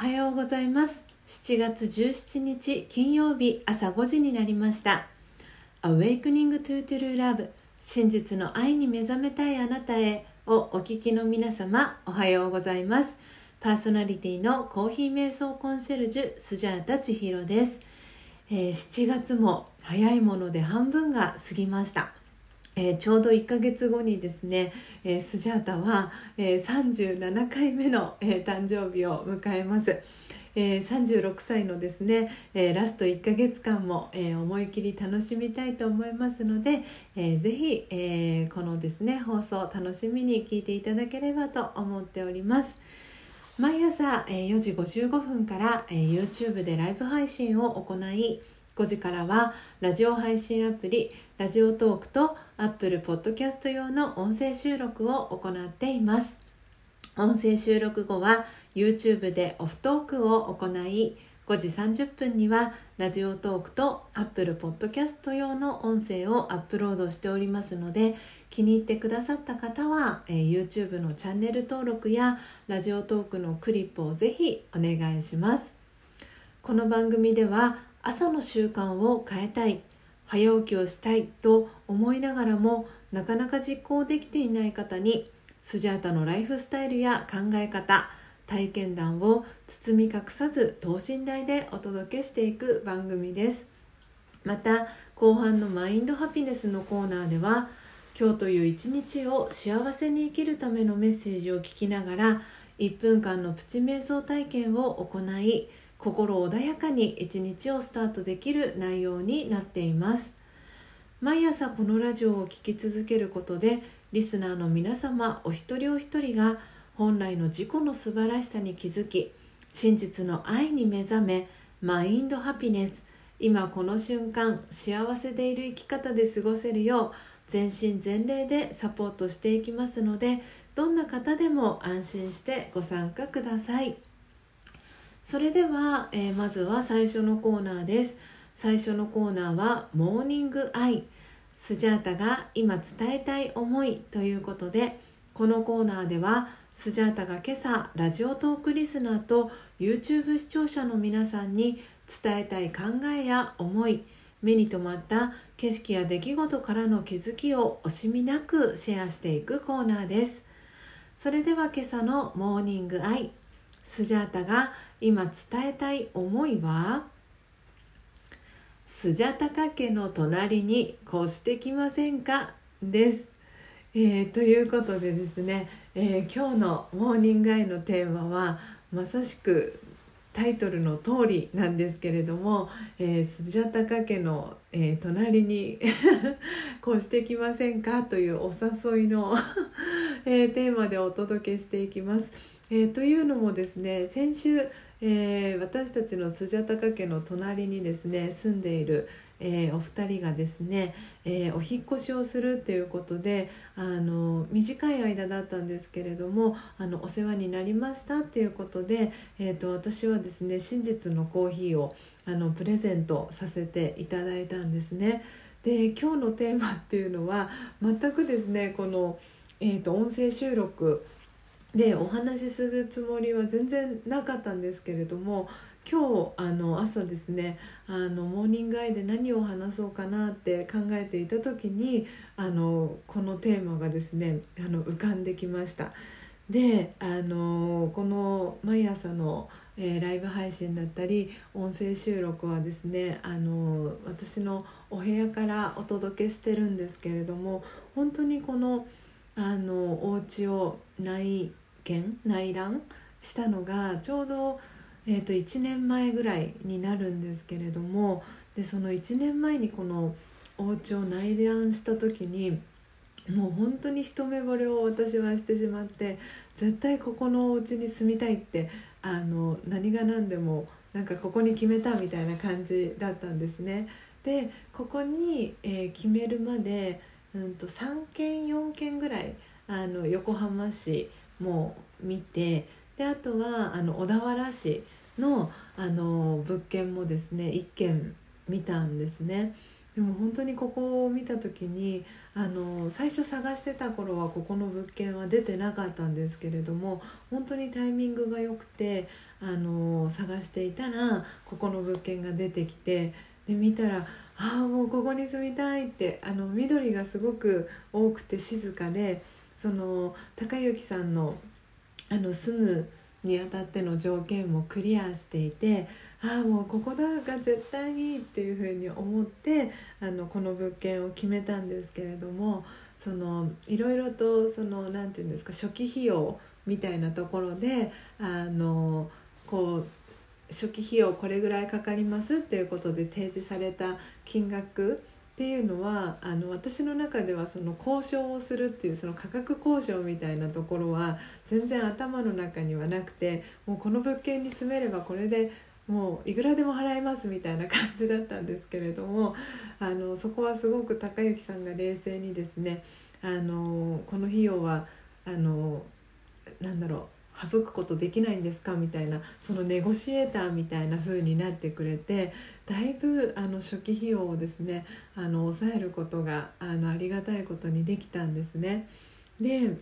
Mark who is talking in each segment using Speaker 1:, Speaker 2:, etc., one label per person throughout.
Speaker 1: はようございます。7月17日金曜日朝5時になりました。Awakening to True Love 真実の愛に目覚めたいあなたへをお聞きの皆様おはようございます。パーソナリティのコーヒー瞑想コンシェルジュスジャータ千尋です、えー、7月も早いもので半分が過ぎました。えー、ちょうど1ヶ月後にですね、えー、スジャータは、えー、37回目の、え誕生日を迎えます。えー、36歳のですね、えー、ラスト1ヶ月間も、えー、思い切り楽しみたいと思いますので、えー、ぜひ、えこのですね放送楽しみに聞いていただければと思っております毎朝、え4時55分から、え YouTube でライブ配信を行い5時からはラジオ配信アプリラジオトークと Apple Podcast 用の音声収録を行っています。音声収録後は YouTube でオフトークを行い5時30分にはラジオトークと Apple Podcast 用の音声をアップロードしておりますので気に入ってくださった方は、えー、YouTube のチャンネル登録やラジオトークのクリップをぜひお願いします。この番組では朝の習慣を変えたい早起きをしたいと思いながらもなかなか実行できていない方にスジャータのライフスタイルや考え方体験談を包み隠さず等身大でお届けしていく番組です。また後半のマインドハピネスのコーナーでは今日という一日を幸せに生きるためのメッセージを聞きながら1分間のプチ瞑想体験を行い心穏やかに一日をスタートできる内容になっています。毎朝このラジオを聴き続けることでリスナーの皆様お一人お一人が本来の自己の素晴らしさに気づき真実の愛に目覚めマインドハピネス今この瞬間幸せでいる生き方で過ごせるよう全身全霊でサポートしていきますのでどんな方でも安心してご参加ください。それでは、えー、まずは最初のコーナーです。最初のコーナーは「モーニングアイ」スジャータが今伝えたい思いということでこのコーナーではスジャータが今朝ラジオトークリスナーと YouTube 視聴者の皆さんに伝えたい考えや思い目に留まった景色や出来事からの気づきを惜しみなくシェアしていくコーナーです。それでは今朝のモーニングアイ。スジャータが今伝えたい思いは？スジャタカ家の隣に越してきませんか？です、えー、ということでですね、えー、今日のモーニングアイのテーマはまさしくタイトルの通りなんですけれども、えー、スジャタカ家の、えー、隣に 越してきませんか？というお誘いの えー、テーマでお届けしていきます。えー、というのもですね先週えー、私たちのスジャタカ家の隣にですね住んでいる、えー、お二人がですね、えー、お引越しをするっていうことであの短い間だったんですけれどもあのお世話になりましたっていうことで、えーと、私はですね真実のコーヒーをあのプレゼントさせていただいたんですね。で今日のテーマっていうのは全くですねこの、えーと音声収録でお話しするつもりは全然なかったんですけれども今日あの朝ですねあのモーニングアイで何を話そうかなって考えていた時にあのこのテーマがですねあの浮かんできました。であのこの毎朝の、えー、ライブ配信だったり音声収録はですねあの私のお部屋からお届けしてるんですけれども本当にこのあのお家を内見内覧したのがちょうど、えーと、1年前ぐらいになるんですけれどもでその1年前にこのお家を内覧した時にもう本当に一目惚れを私はしてしまって絶対ここのお家に住みたいってあの何が何でもなんかここに決めたみたいな感じだったんですね。でここに、えー、決めるまで、うんと、3軒4軒ぐらいあの横浜市も見てであとはあの小田原市のあの物件もですね1軒見たんですね。でも本当にここを見た時にあの最初探してた頃はここの物件は出てなかったんですけれども本当にタイミングが良くてあの探していたらここの物件が出てきてで見たらああもうここに住みたいってあの緑がすごく多くて静かでその高之さんのあの住むにあたっての条件もクリアしていてああもうここだが絶対いいっていうふうに思ってあのこの物件を決めたんですけれどもそのいろいろとその何て言うんですか初期費用みたいなところであのこう初期費用これぐらいかかりますっていうことで提示された金額っていうのはあの私の中ではその交渉をするっていうその価格交渉みたいなところは全然頭の中にはなくてもうこの物件に住めればこれでもういくらでも払いますみたいな感じだったんですけれどもあのそこはすごく高之さんが冷静にですねあのこの費用はあのなんだろう省くことできないんですかみたいなそのネゴシエーターみたいな風になってくれてだいぶあの初期費用をですねあの抑えることがあのありがたいことにできたんですね。で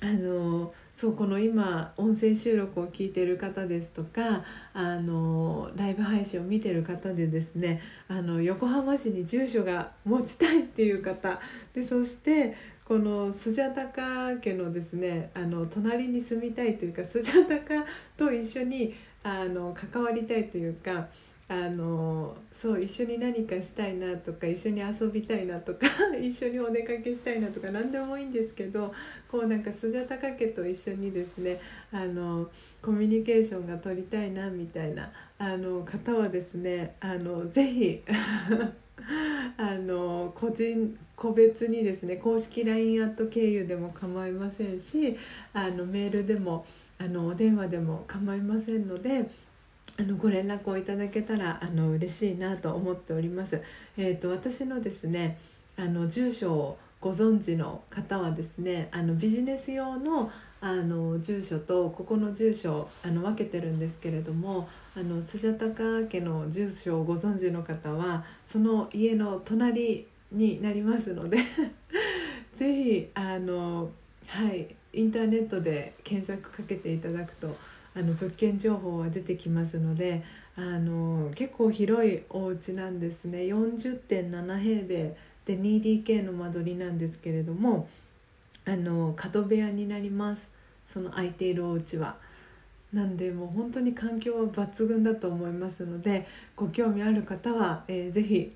Speaker 1: あのそうこの今音声収録を聞いてる方ですとかあのライブ配信を見てる方でですねあの横浜市に住所が持ちたいっていう方でそしてこのスジャタカ家のですねあの隣に住みたいというかスジャタカと一緒にあの関わりたいというかあのそう一緒に何かしたいなとか一緒に遊びたいなとか 一緒にお出かけしたいなとか何でもいいんですけどこうなんかスジャタカ家と一緒にですねあのコミュニケーションが取りたいなみたいなあの方はですねあのぜひ あの個人個別にですね公式 LINE アット経由でも構いませんしあのメールでもあのお電話でも構いませんのであのご連絡をいただけたらあの嬉しいなと思っております。えーと、私のですねあの住所をご存知の方はですねあのビジネス用のあの住所とここの住所あの分けてるんですけれどもあのスジャタカ家の住所をご存知の方はその家の隣になりますので ぜひあのはいインターネットで検索かけていただくとあの物件情報は出てきますのであの結構広いお家なんですね40.7平米で 2DK の間取りなんですけれどもあの角部屋になりますその空いているお家は。なんでもう本当に環境は抜群だと思いますのでご興味ある方は、えー、ぜひ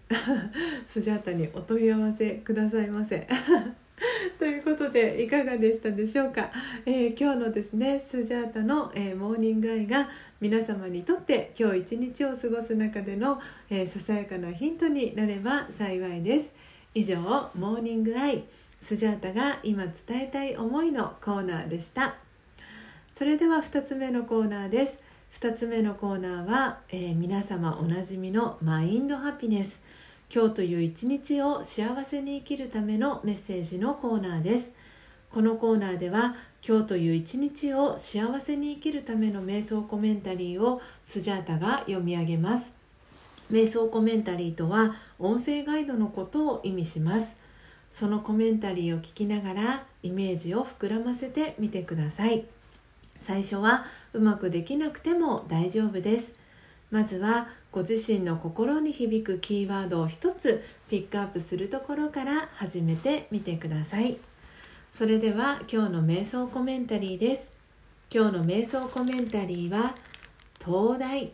Speaker 1: スジャータにお問い合わせくださいませ。ということでいかがでしたでしょうか、えー、今日のですねスジャータの、えー、モーニングアイが皆様にとって今日一日を過ごす中での、えー、ささやかなヒントになれば幸いです。以上モーニングアイスジャータが今伝えたい思いのコーナーでした。それでは2つ目のコーナーです。2つ目のコーナーは、え、皆様おなじみのマインドハピネス。今日という一日を幸せに生きるためのメッセージのコーナーです。このコーナーでは今日という一日を幸せに生きるための瞑想コメンタリーをスジャータが読み上げます。瞑想コメンタリーとは音声ガイドのことを意味します。そのコメンタリーを聞きながらイメージを膨らませてみてください。最初はうまくできなくても大丈夫です。まずはご自身の心に響くキーワードを一つピックアップするところから始めてみてください。それでは今日の瞑想コメンタリーです。今日の瞑想コメンタリーは東大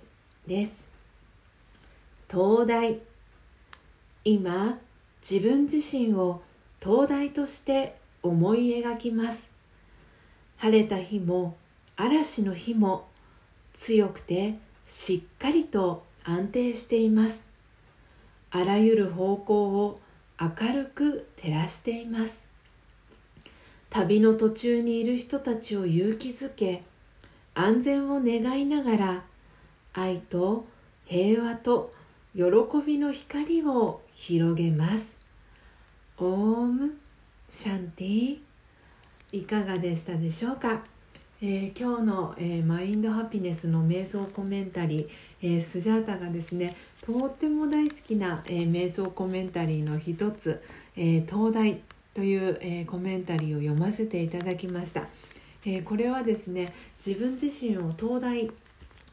Speaker 1: です。東大。今自分自身を灯台として思い描きます。晴れた日も嵐の日も強くてしっかりと安定しています。あらゆる方向を明るく照らしています。旅の途中にいる人たちを勇気づけ安全を願いながら愛と平和と喜びの光を広げます。オームシャンティいかがでしたでしょうか？えー、今日の、えー、マインドハピネスの瞑想コメンタリー、えー、スジャータがですねとっても大好きな、え瞑想コメンタリーの一つ「え東大」という、えコメンタリーを読ませていただきました、えこれはですね自分自身を東大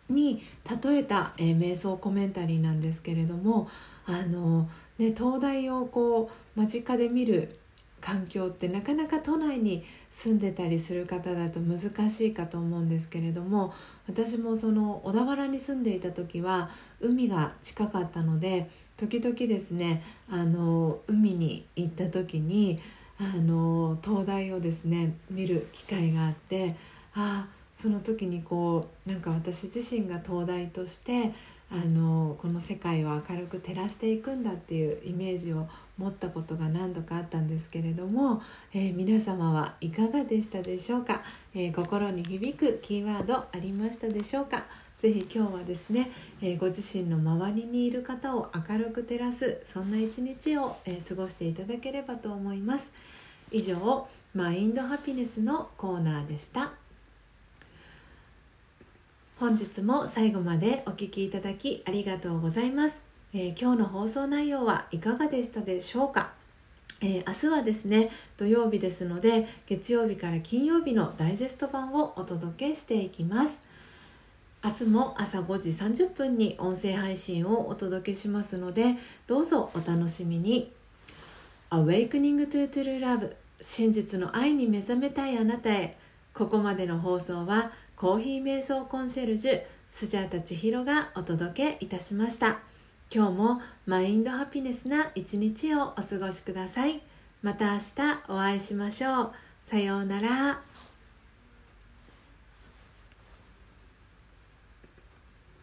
Speaker 1: に例えた、え、瞑想コメンタリーなんですけれどもあの、ね、灯台をこう間近で見る環境ってなかなか都内に住んでたりする方だと難しいかと思うんですけれども私もその小田原に住んでいた時は海が近かったので時々ですねあの海に行った時にあの灯台をですね見る機会があってああその時にこうなんか私自身が灯台としてあのこの世界を明るく照らしていくんだっていうイメージを持ったことが何度かあったんですけれども、えー、皆様はいかがでしたでしょうか、えー、心に響くキーワードありましたでしょうか？ぜひ今日はですね、えー、ご自身の周りにいる方を明るく照らすそんな一日を、え過ごしていただければと思います。以上マインドハピネスのコーナーでした。本日も最後までお聴きいただきありがとうございます、えー、今日の放送内容はいかがでしたでしょうか？えー、明日はですね土曜日ですので月曜日から金曜日のダイジェスト版をお届けしていきます。明日も朝5時30分に音声配信をお届けしますのでどうぞお楽しみに。Awakening to True Love 真実の愛に目覚めたいあなたへ。ここまでの放送はコーヒー瞑想コンシェルジュスジャータ千尋がお届けいたしました。今日もマインドハピネスな一日をお過ごしください。また明日お会いしましょう。さようなら。